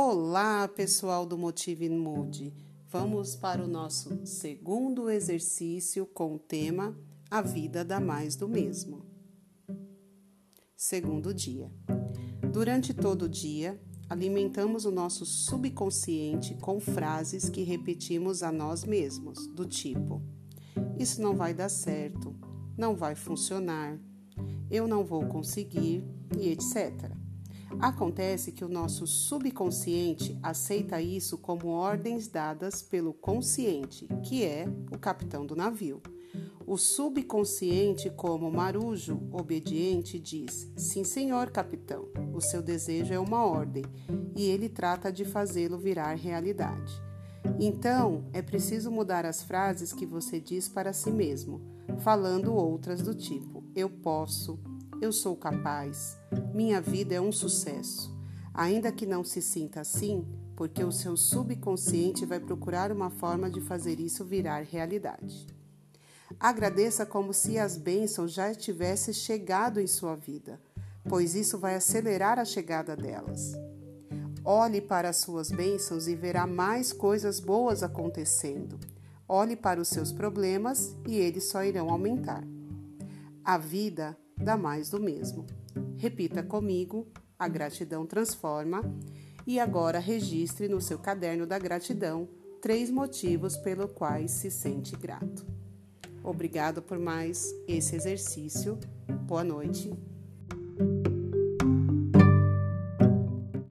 Olá, pessoal do Motive Mood. Vamos para o nosso segundo exercício com o tema A vida dá mais do mesmo. Segundo dia. Durante todo o dia, alimentamos o nosso subconsciente com frases que repetimos a nós mesmos, do tipo: Isso não vai dar certo, não vai funcionar, eu não vou conseguir e etc. Acontece que o nosso subconsciente aceita isso como ordens dadas pelo consciente, que é o capitão do navio. O subconsciente, como marujo obediente, diz: Sim, senhor capitão, o seu desejo é uma ordem e ele trata de fazê-lo virar realidade. Então, é preciso mudar as frases que você diz para si mesmo, falando outras do tipo: Eu posso, eu sou capaz, minha vida é um sucesso. Ainda que não se sinta assim, porque o seu subconsciente vai procurar uma forma de fazer isso virar realidade. Agradeça como se as bênçãos já tivessem chegado em sua vida, pois isso vai acelerar a chegada delas. Olhe para as suas bênçãos e verá mais coisas boas acontecendo. Olhe para os seus problemas e eles só irão aumentar. A vida dá mais do mesmo. Repita comigo: a gratidão transforma. E agora registre no seu caderno da gratidão três motivos pelos quais se sente grato. Obrigado por mais esse exercício. Boa noite.